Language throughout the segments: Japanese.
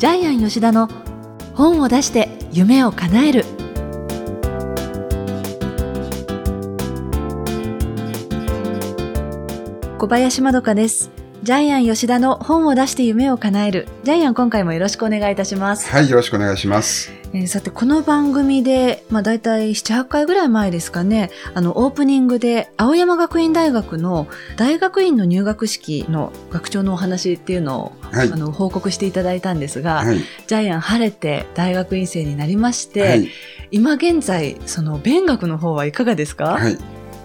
ジャイアン吉田の本を出して夢を叶える。小林まどかです。ジャイアン吉田の本を出して夢を叶えるジャイアン今回もよろしくお願いいたしますはい、よろしくお願いします。えーさて、この番組で、まあ大体7、8回ぐらい前ですかね、あの、オープニングで、青山学院大学の大学院の入学式の学長のお話っていうのを、はいあ。の、報告していただいたんですが、はい。ジャイアン晴れて大学院生になりまして、はい。今現在、その、勉学の方はいかがですか、はい。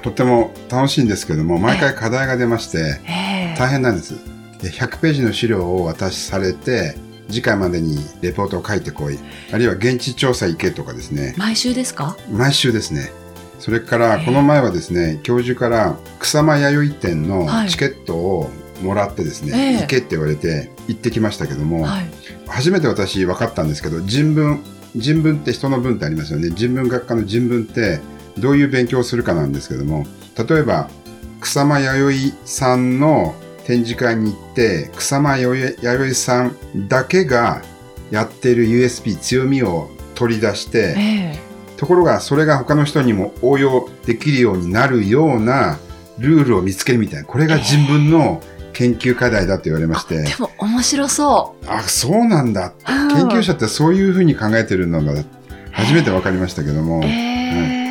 とっても楽しいんですけども、毎回課題が出まして、ええ大変なんです。で100ページの資料をお渡しされて、次回までにレポートを書いてこい。あるいは現地調査行けとかですね。毎週ですか？毎週ですね。それから、この前はですね、教授から草間弥生店のはいチケットをもらってですね、ええ行けって言われて行ってきましたけども、はい。初めて私分かったんですけど人文人文って人の文ってありますよね人文学科の人文ってどういう勉強をするかなんですけども例えば草間彌生さんの展示会に行って草間彌生さんだけがやっている USP 強みを取り出してえところがそれが他の人にも応用できるようになるようなルールを見つけるみたいなこれが人文の研究課題だと言われまして。えでも面白そあ、そうなんだ。う。研究者ってそういうふうに考えてるのが初めて分かりましたけども、ええ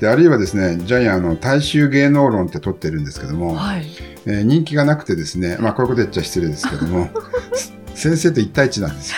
であるいはですね、ジャイアンあの大衆芸能論って取ってるんですけども、はい。えー人気がなくてですね、まあこういうこと言っちゃ失礼ですけども、先生と一対一なんですよ。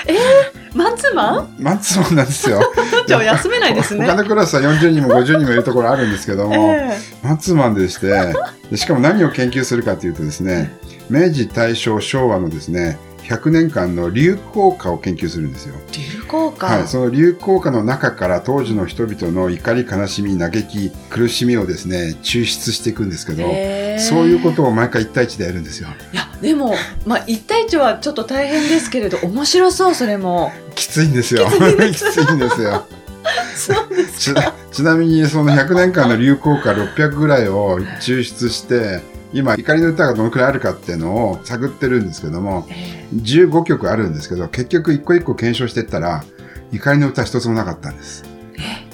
マンツーマン？マンツーマンなんですよ。じゃあ休めないですね。他のクラスは40人も50人もいるところあるんですけども、えマンツーマンでしてで、しかも何を研究するかというとですね、明治、大正、昭和のですね、100年間の流行歌を研究するんですよ。え流行歌？はい、その流行歌の中から当時の人々の怒り、悲しみ、嘆き、苦しみをですね、抽出していくんですけど、そういうことを毎回一対一でやるんですよ。いやでもまあ一対一はちょっと大変ですけれど面白そうそれもきついんですよ。きついんですよ。ちなみにその100年間の流行歌600ぐらいを抽出して、今、怒りの歌がどのくらいあるかっていうのを探ってるんですけども、え15曲あるんですけど、結局一個一個検証していったら、怒りの歌一つもなかったんです。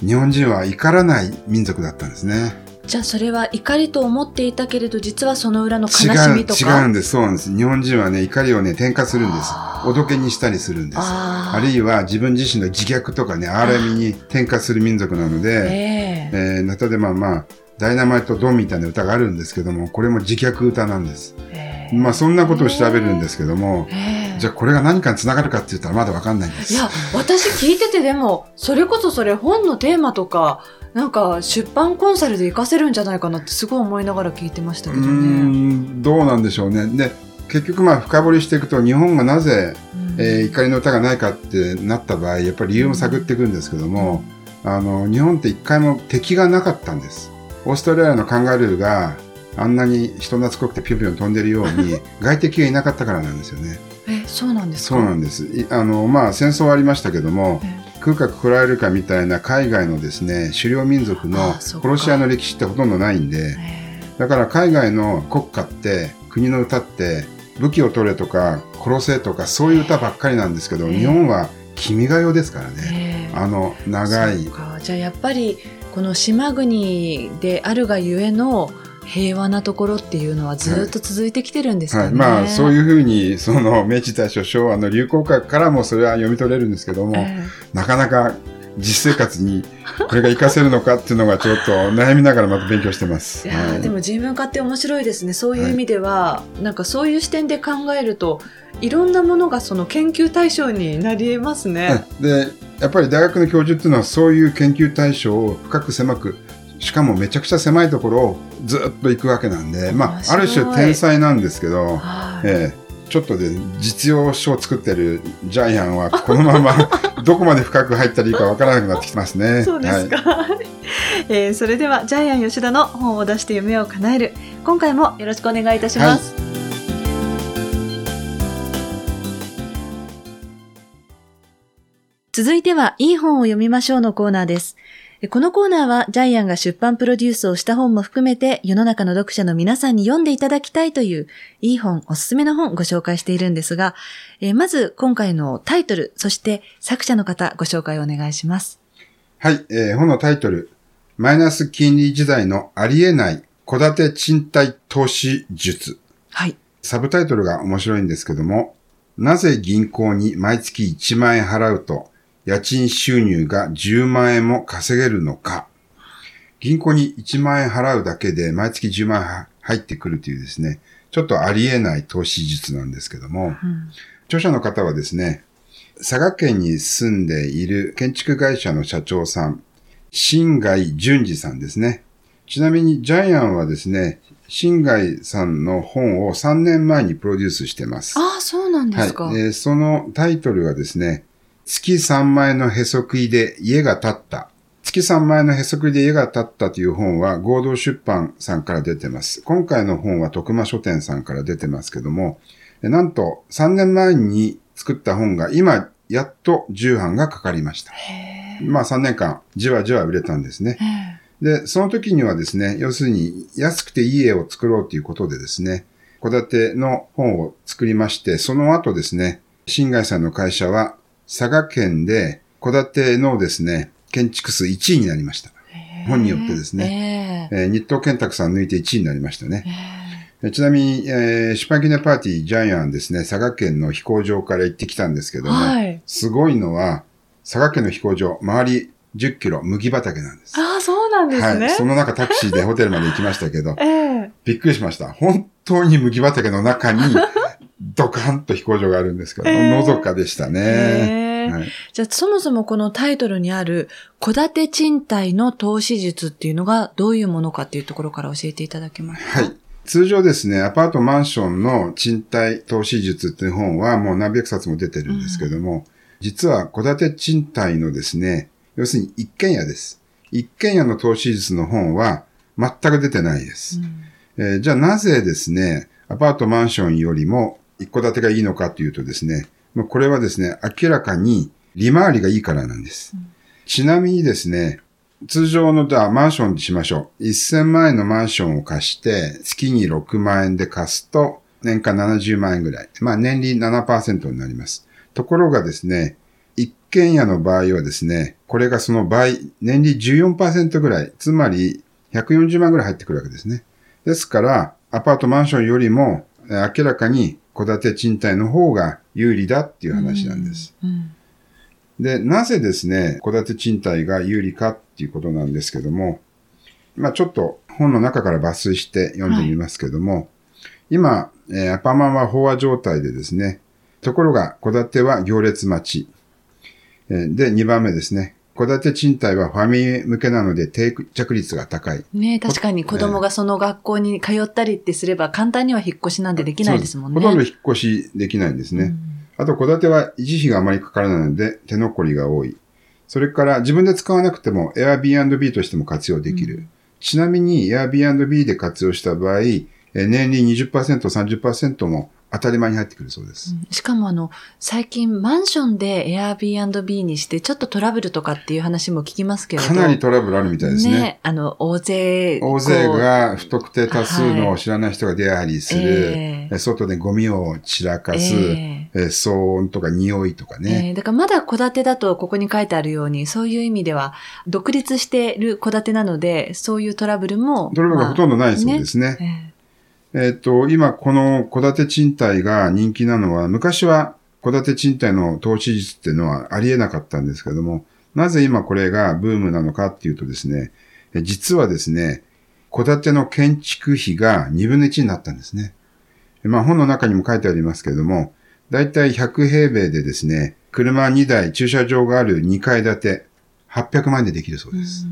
日本人は怒らない民族だったんですね。えじゃあそれは怒りと思っていたけれど実はその裏の違悲しう、みとか？違うんです。そうなんです。日本人はね、怒りをね、転化するんです。あーおどけにしたりするんです。あーあるいは自分自身の自虐とかね、あらみに転化する民族なので、えええー、例えばまあ、ダイナマイトドンみたいな歌があるんですけども、これも自虐歌なんです。ええまあ、そんなことを調べるんですけども、ええじゃあこれが何かにつながるかって言ったらまだわかんないんです。いや私聞いててでもそれこそそれ本のテーマとかなんか出版コンサルで活かせるんじゃないかなってすごい思いながら聞いてましたうけどね。ーん、どうなんでしょうね。で、結局まあ深掘りしていくと日本がなぜ、うんえー怒りの歌がないかってなった場合、やっぱり理由も探っていくんですけども、あの、日本って一回も敵がなかったんです。オーストラリアのカンガルーがあんなに人懐っこくてピョンピョン飛んでるように、外敵がいなかったからなんですよね。えそうなんですか？そうなんです。いあの、まあ戦争はありましたけども、え空か食らえるかみたいな海外のですね、狩猟民族の殺し屋の歴史ってほとんどないんで、えだから海外の国家って、国の歌って、武器を取れとか、殺せとか、そういう歌ばっかりなんですけど、ええ。日本は君が代ですからね。ええ。あの、長い。じゃあやっぱりこの島国であるがゆえの平和なところっていうのはずっと続いてきてるんですかね。はい、まあ、そうう、いうふうに、その、明治大正昭和の流行歌からもそれは読み取れるんですけども、え。なかなか実生活にこれが活かせるのかっていうのがちょっと悩みながらまた勉強してます。えいやーはいでも人文化って面白いですね。そういう意味では、なんかそういう視点で考えるといろんなものがその研究対象になり得ますね。でやっぱり大学の教授っていうのはそういう研究対象を深く狭くしかもめちゃくちゃ狭いところをずっと行くわけなんで、まあ、ある種天才なんですけど、はいええちょっとで実用書を作ってるジャイアンはこのまま どこまで深く入ったらいいかわからなくなってきてますね。そうですか、えーそれではジャイアン吉田の本を出して夢を叶える。今回もよろしくお願いいたします、続いては、いい本を読みましょうのコーナーです。このコーナーはジャイアンが出版プロデュースをした本も含めて世の中の読者の皆さんに読んでいただきたいといういい本、おすすめの本ご紹介しているんですが、えーまず今回のタイトル、そして作者の方ご紹介お願いします。はい、えー本のタイトル、マイナス金利時代のありえない戸建て賃貸投資術。はい。サブタイトルが面白いんですけども、なぜ銀行に毎月1万円払うと家賃収入が10万円も稼げるのか。銀行に1万円払うだけで毎月10万円入ってくるというですね、ちょっとありえない投資術なんですけども、うん著者の方はですね、佐賀県に住んでいる建築会社の社長さん、新貝淳二さんですね。ちなみにジャイアンはですね、新貝さんの本を3年前にプロデュースしてます。ああ、そうなんですか。はい。えーそのタイトルはですね、月3万円のへそくいで家が建った。月3万円のへそくいで家が建ったという本は合同出版さんから出てます。今回の本は徳間書店さんから出てますけども、えなんと3年前に作った本が今やっと重版がかかりました。まあ3年間じわじわ売れたんですね。へで、その時にはですね、要するに安くていい家を作ろうということでですね、戸建ての本を作りまして、その後ですね、新貝さんの会社は佐賀県で戸建てのですね、建築数1位になりました。ー本によってですね。えー日東建託さん抜いて1位になりましたねちなみに、えー、出版記念パーティージャイアンですね、佐賀県の飛行場から行ってきたんですけども、はい。すごいのは、佐賀県の飛行場、周り10キロ麦畑なんです。ああ、そうなんですね。はい。その中タクシーでホテルまで行きましたけど、ええびっくりしました。本当に麦畑の中に、ドカンと飛行場があるんですけど、えーのどかでしたね。はい、じゃあ、そもそもこのタイトルにある、戸建て賃貸の投資術っていうのがどういうものかっていうところから教えていただけますか？はい。通常ですね、アパートマンションの賃貸投資術っていう本はもう何百冊も出てるんですけども、実は戸建て賃貸のですね、要するに一軒家です。一軒家の投資術の本は全く出てないです。えーじゃあなぜですね、アパートマンションよりも一戸建てがいいのかというとですね、もうこれはですね、明らかに利回りがいいからなんです。ちなみにですね、通常のじゃあマンションにしましょう。1000万円のマンションを貸して、月に6万円で貸すと、年間70万円ぐらい。まあ年利7%になります。ところがですね、一軒家の場合はですね、これがその倍、年利14%ぐらい、つまり140万ぐらい入ってくるわけですね。ですから、アパートマンションよりも、えー明らかに戸建て賃貸の方が有利だっていう話なんです。うんで、なぜですね、戸建て賃貸が有利かっていうことなんですけども、まあちょっと本の中から抜粋して読んでみますけども、今、えーアパマンは飽和状態でですね、ところが戸建ては行列待ち。えーで、2番目ですね、戸建て賃貸はファミリー向けなので定着率が高い。ねえ確かに子供がその学校に通ったりってすれば簡単には引っ越しなんてできないですもんね。ほとんど引っ越しできないんですね。うんあと、戸建ては維持費があまりかからないので手残りが多い。それから自分で使わなくても Airbnb としても活用できる。うんちなみに Airbnb で活用した場合、えー年利20%、30%も当たり前に入ってくるそうです。しかもあの、最近マンションで Airbnb にしてちょっとトラブルとかっていう話も聞きますけれど。かなりトラブルあるみたいですね。あの、大勢。大勢が不特定多数の知らない人が出入りする、えええー外でゴミを散らかす、ええー騒音とか匂いとかえね。えだからまだ戸建てだとここに書いてあるように、そういう意味では独立している戸建てなので、そういうトラブルも。トラブルがほとんどないそうですね。ねえっ、と、今この戸建て賃貸が人気なのは、昔は戸建て賃貸の投資術っていうのはありえなかったんですけども、なぜ今これがブームなのかっていうとですね、え実はですね、戸建ての建築費が2分の1になったんですね。えまあ本の中にも書いてありますけれども、だいたい100平米でですね、車2台、駐車場がある2階建て、800万円でできるそうです。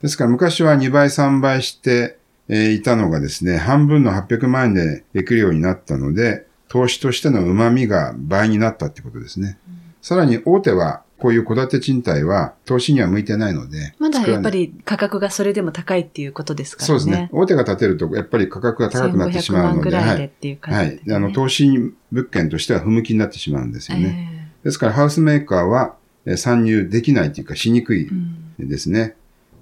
ですから昔は2倍3倍して、えーいたのがですね、半分の800万円でできるようになったので、投資としての旨味が倍になったってことですね。さらに大手は、こういう戸建て賃貸は投資には向いてないので。まだやっぱり。り価格がそれでも高いっていうことですからね。そうですね。大手が建てると、やっぱり価格が高くなってしまうの1500万ぐで、らいでっはい。ていう感はい。じですね、あの、投資物件としては不向きになってしまうんですよね。えですから、ハウスメーカーはえー参入できないというか、しにくいですね。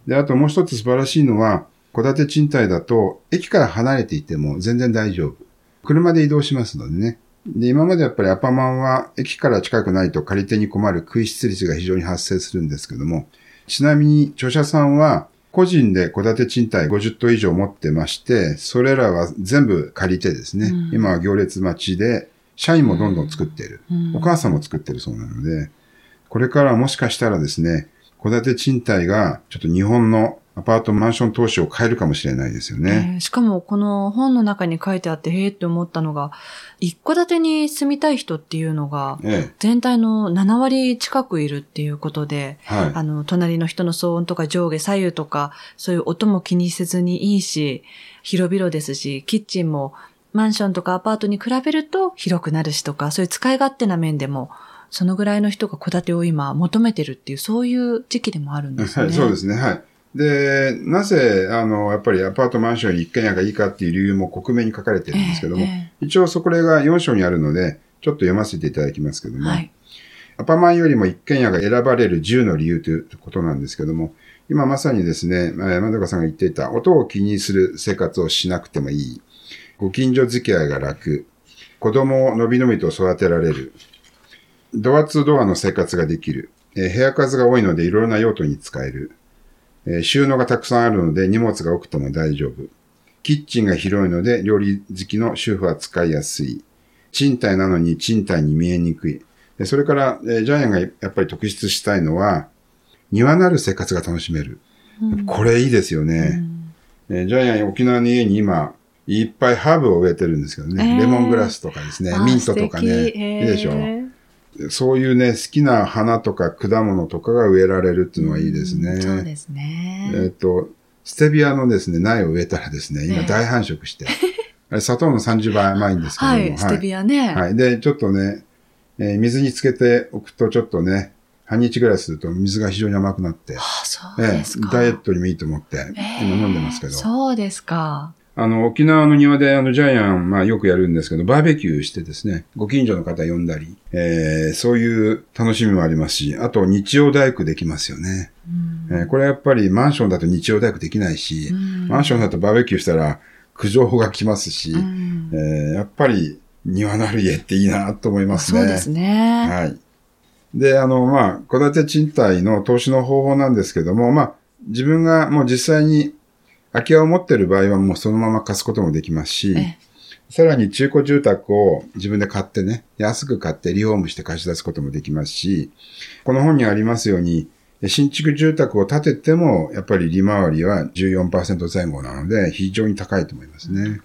で、あともう一つ素晴らしいのは、戸建て賃貸だと、駅から離れていても全然大丈夫。車で移動しますのでね。で、今までやっぱりアパマンは駅から近くないと借り手に困る空室率が非常に発生するんですけども、ちなみに著者さんは個人で戸建て賃貸50棟以上持ってまして、それらは全部借りてですね、うん今は行列待ちで、社員もどんどん作っている。うんお母さんも作ってるそうなので、これからはもしかしたらですね、戸建て賃貸がちょっと日本のアパートマンション投資を変えるかもしれないですよね。えーしかもこの本の中に書いてあって、へえって思ったのが、一戸建てに住みたい人っていうのが、ええ。全体の7割近くいるっていうことで、はい。あの、隣の人の騒音とか上下左右とか、そういう音も気にせずにいいし、広々ですし、キッチンもマンションとかアパートに比べると広くなるしとか、そういう使い勝手な面でも、そのぐらいの人が戸建てを今求めてるっていう、そういう時期でもあるんですね。はい、そうですね。はい。で、なぜ、あの、やっぱりアパートマンションに一軒家がいいかっていう理由も克明に書かれてるんですけども、え一応そこれが4章にあるので、ちょっと読ませていただきますけども、えはい。アパマンよりも一軒家が選ばれる10の理由ということなんですけども、今まさにですね、えーまどかさんが言っていた、音を気にする生活をしなくてもいい。ご近所付き合いが楽。子供をのびのびと育てられる。ドアツードアの生活ができる。えー部屋数が多いのでいろいろな用途に使える。えー収納がたくさんあるので荷物が多くても大丈夫。キッチンが広いので料理好きの主婦は使いやすい。賃貸なのに賃貸に見えにくい。でそれから、えージャイアンがやっぱり特筆したいのは、庭のある生活が楽しめる。これいいですよね。えージャイアン沖縄の家に今、いっぱいハーブを植えてるんですけどね。えーレモングラスとかですね、ミントとかね。いいでしょそういうね、好きな花とか果物とかが植えられるっていうのはいいですね。そうですね。えっ、と、ステビアのですね、苗を植えたらですね、ええ今大繁殖して、あれ砂糖の30倍甘いんですけども、はい、ステビアね。はい。で、ちょっとね、えー水につけておくとちょっとね、半日ぐらいすると水が非常に甘くなって、あそうえですか。えダイエットにもいいと思って、ええ今飲んでますけど。そうですか。あの、沖縄の庭であの、ジャイアン、まあよくやるんですけど、バーベキューしてですね、ご近所の方呼んだり、えーそういう楽しみもありますし、あと日曜大工できますよね。うんえーこれやっぱりマンションだと日曜大工できないし、うんマンションだとバーベキューしたら苦情法が来ますし、うんえーやっぱり庭のある家っていいなと思いますね。そうですね。はい。で、あの、まあ、戸建て賃貸の投資の方法なんですけども、まあ、自分がもう実際に空き家を持っている場合はもうそのまま貸すこともできますし、えさらに中古住宅を自分で買ってね、安く買ってリフォームして貸し出すこともできますし、この本にありますように、新築住宅を建てても、やっぱり利回りは14%前後なので、非常に高いと思いますね。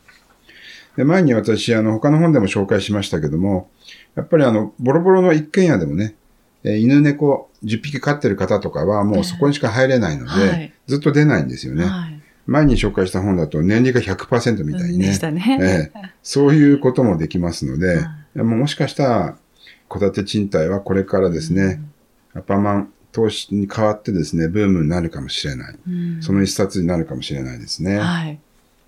で前に私、あの、他の本でも紹介しましたけども、やっぱりあの、ボロボロの一軒家でもね、えー犬猫10匹飼ってる方とかはもうそこにしか入れないので、はいずっと出ないんですよね。はい。前に紹介した本だと年利が100%みたいにね。でしたね。ええそういうこともできますので、はいもしかしたら、戸建て賃貸はこれからですね、アパマン投資に変わってですね、ブームになるかもしれない。うんその一冊になるかもしれないですね。はい。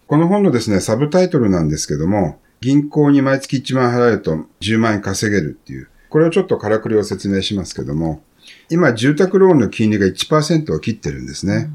この本のですね、サブタイトルなんですけども、銀行に毎月1万払うと10万円稼げるっていう、これをちょっとからくりを説明しますけども、今、住宅ローンの金利が1%を切ってるんですね。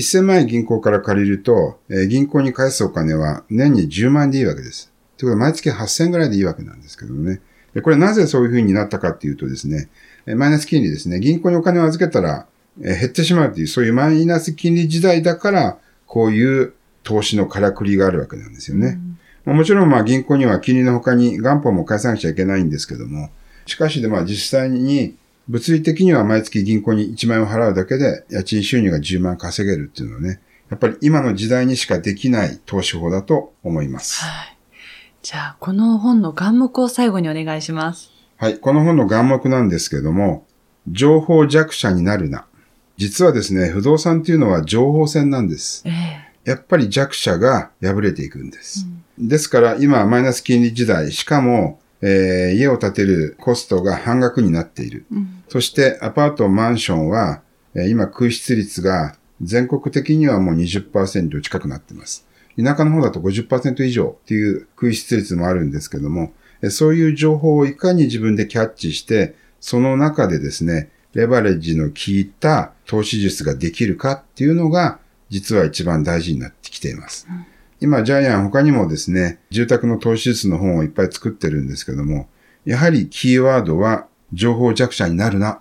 1000万円銀行から借りると、えー銀行に返すお金は年に10万円でいいわけです。ということは毎月8000円ぐらいでいいわけなんですけどもね。でこれなぜそういう風になったかっていうとですね、えーマイナス金利ですね。銀行にお金を預けたら、えー減ってしまうという、そういうマイナス金利時代だから、こういう投資のからくりがあるわけなんですよね。まあもちろんまあ銀行には金利の他に元本も返さなくちゃいけないんですけども、しかしでまあ実際に物理的には毎月銀行に1万円を払うだけで家賃収入が10万稼げるっていうのはね、やっぱり今の時代にしかできない投資法だと思います。はい。じゃあ、この本の眼目を最後にお願いします。はい。この本の眼目なんですけども、情報弱者になるな。実はですね、不動産っていうのは情報戦なんです。ええやっぱり弱者が敗れていくんです。ですから今マイナス金利時代、しかも、えー家を建てるコストが半額になっている。うんそしてアパート、マンションは、えー今空室率が全国的にはもう20%近くなっています。田舎の方だと50%以上っていう空室率もあるんですけども、えーそういう情報をいかに自分でキャッチして、その中でですね、レバレッジの効いた投資術ができるかっていうのが、実は一番大事になってきています。今、ジャイアン他にもですね、住宅の投資術の本をいっぱい作ってるんですけども、やはりキーワードは情報弱者になるな。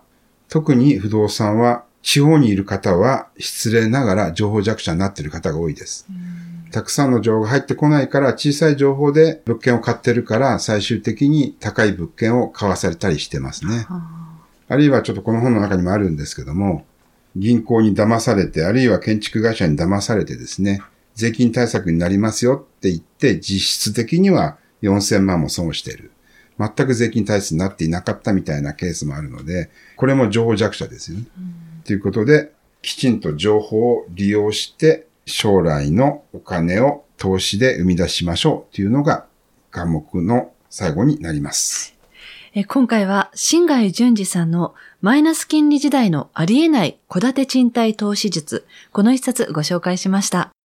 特に不動産は地方にいる方は失礼ながら情報弱者になっている方が多いです。たくさんの情報が入ってこないから小さい情報で物件を買ってるから最終的に高い物件を買わされたりしてますね。あるいはちょっとこの本の中にもあるんですけども、銀行に騙されて、あるいは建築会社に騙されてですね、税金対策になりますよって言って、実質的には4000万も損している。全く税金対策になっていなかったみたいなケースもあるので、これも情報弱者ですよね。ということで、きちんと情報を利用して、将来のお金を投資で生み出しましょうというのが、科目の最後になります。え今回は、新外淳二さんのマイナス金利時代のありえない戸建て賃貸投資術、この一冊ご紹介しました。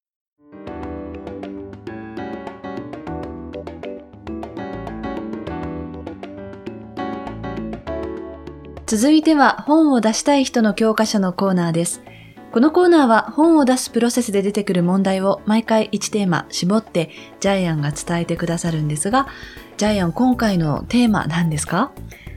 続いては本を出したい人の教科書のコーナーです。このコーナーは本を出すプロセスで出てくる問題を毎回1テーマ絞ってジャイアンが伝えてくださるんですが、ジャイアン今回のテーマ何ですか？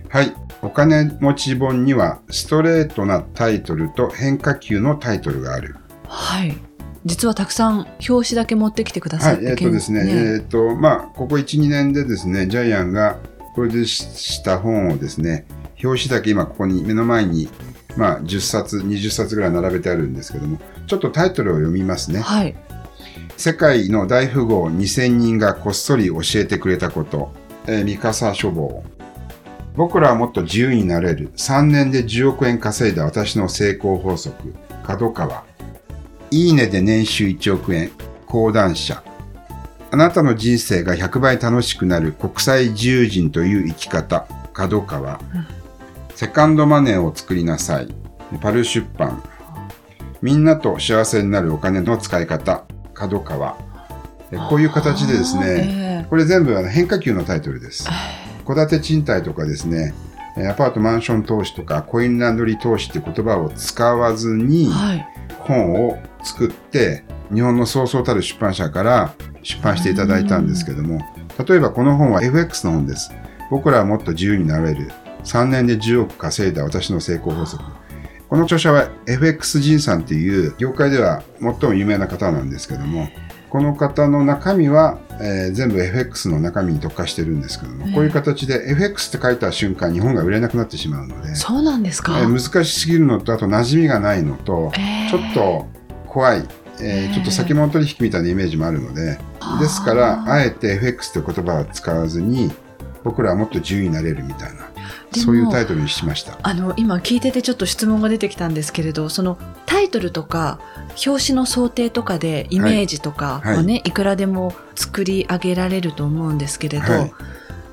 はい。お金持ち本には、ストレートなタイトルと変化球のタイトルがある。はい。実はたくさん表紙だけ持ってきてくださって、はい。えっ、とですね、えっ、と、まあ、ここ1、2年でですね、ジャイアンがプロデュースした本をですね、表紙だけ今ここに目の前に、まあ、10冊、20冊ぐらい並べてあるんですけども、ちょっとタイトルを読みますね。はい。世界の大富豪2000人がこっそり教えてくれたこと、えー、三笠書房。僕らはもっと自由になれる。3年で10億円稼いだ私の成功法則。角川。いいねで年収1億円。講談社。あなたの人生が100倍楽しくなる国際自由人という生き方。角川。セカンドマネーを作りなさい。パル出版。みんなと幸せになるお金の使い方。角川。えこういう形でですね、ね。これ全部あの変化球のタイトルです。戸建て賃貸とかですね、えアパートマンション投資とかコインランドリー投資って言葉を使わずにはい。本を作って日本のそうそうたる出版社から出版していただいたんですけども、例えばこの本は FX の本です。僕らはもっと自由になれる。3年で10億稼いだ私の成功法則。この著者は FX 仁さんっていう業界では最も有名な方なんですけども、この方の中身は、えー全部 FX の中身に特化してるんですけども、ええこういう形で FX って書いた瞬間に本が売れなくなってしまうので、そうなんですか？えー難しすぎるのと、あと馴染みがないのと、えー。ちょっと怖い、えーええちょっと先物取引みたいなイメージもあるので、ですから、あえて FX って言葉を使わずに、僕らはもっと自由になれるみたいな、そういうタイトルにしました。あの今聞いててちょっと質問が出てきたんですけれどそのタイトルとか表紙の想定とかでイメージとかはね、い、くらでも作り上げられると思うんですけれど、はい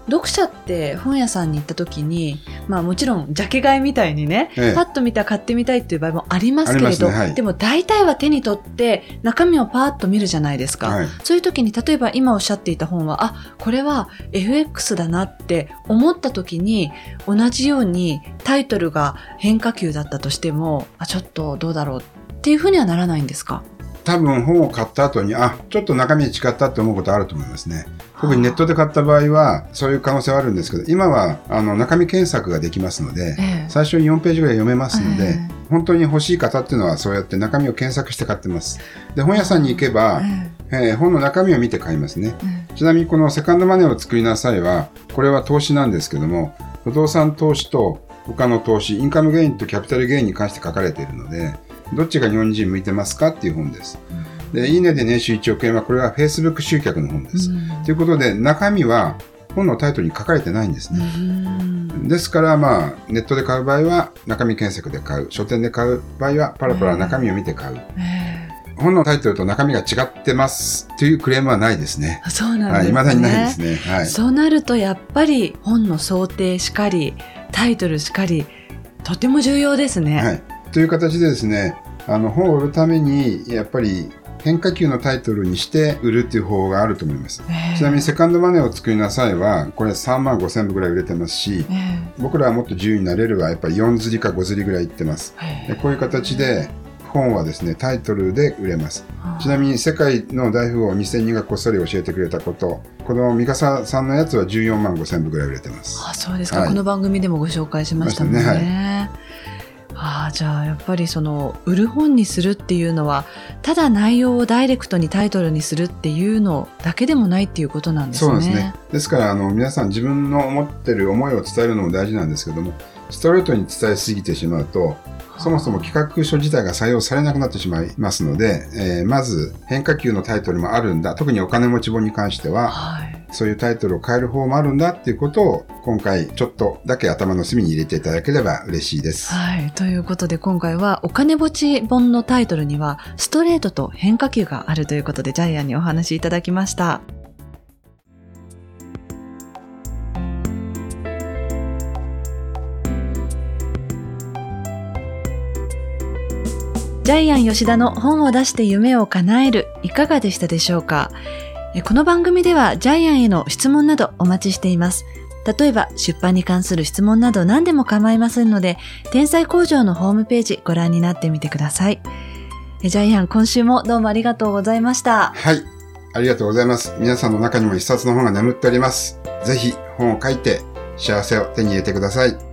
読者って本屋さんに行った時に、まあもちろんジャケ買いみたいにね、ええパッと見たら買ってみたいっていう場合もありますけれど、ねはいでも大体は手に取って中身をパーッと見るじゃないですか。はい。そういう時に例えば今おっしゃっていた本はあこれは FX だなって思った時に同じようにタイトルが変化球だったとしてもあちょっとどうだろうっていうふうにはならないんですか？多分本を買った後に、あ、ちょっと中身違ったって思うことあると思いますね。特にネットで買った場合は、そういう可能性はあるんですけど、今はあの中身検索ができますので、ええ最初に4ページぐらい読めますので、ええ本当に欲しい方っていうのはそうやって中身を検索して買ってます。で、本屋さんに行けば、ええー本の中身を見て買いますね。ええちなみにこのセカンドマネーを作りなさいは、これは投資なんですけども、不動産投資と他の投資、インカムゲインとキャピタルゲインに関して書かれているので、どっちが日本人向いてますかっていう本です。で、いいねで年収1億円は、これは Facebook 集客の本です。ということで、中身は本のタイトルに書かれてないんですうね。んですから、まあ、ネットで買う場合は中身検索で買う。書店で買う場合はパラパラ中身を見て買う。え本のタイトルと中身が違ってますというクレームはないですね。えそうなんはい、ですね。未だにないですね。はい。そうなるとやっぱり本の想定しかりタイトルしかりとても重要ですね。はい。という形でですね、あの本を売るためにやっぱり変化球のタイトルにして売るっていう方法があると思います。ええちなみにセカンドマネーを作りなさいは、これ3万5千部ぐらい売れてますし、ええ僕らはもっと自由になれるはやっぱり4釣りか5釣りぐらいいってます。ええでこういう形で本はですね、タイトルで売れます。ちなみに世界の大富豪2002がこっそり教えてくれたこと、この三笠さんのやつは14万5千部ぐらい売れてます。あそうですか、はいこの番組でもご紹介しましたもんね。しましたああじゃあやっぱりその売る本にするっていうのはただ内容をダイレクトにタイトルにするっていうのだけでもないっていうことなんですね。そうですね。ですから、あの、皆さん自分の思ってる思いを伝えるのも大事なんですけども、ストレートに伝えすぎてしまうと、そもそも企画書自体が採用されなくなってしまいますので、えーまず変化球のタイトルもあるんだ。特にお金持ち本に関しては、はい。そういうタイトルを変える方もあるんだっていうことを、今回ちょっとだけ頭の隅に入れていただければ嬉しいです。はい。ということで今回はお金持ち本のタイトルにはストレートと変化球があるということでジャイアンにお話しいただきました。ジャイアン吉田の本を出して夢を叶えるいかがでしたでしょうか？えこの番組ではジャイアンへの質問などお待ちしています。例えば出版に関する質問など何でも構いませんので、天才工場のホームページご覧になってみてください。えジャイアン、今週もどうもありがとうございました。はい。ありがとうございます。皆さんの中にも一冊の本が眠っております。ぜひ本を書いて幸せを手に入れてください。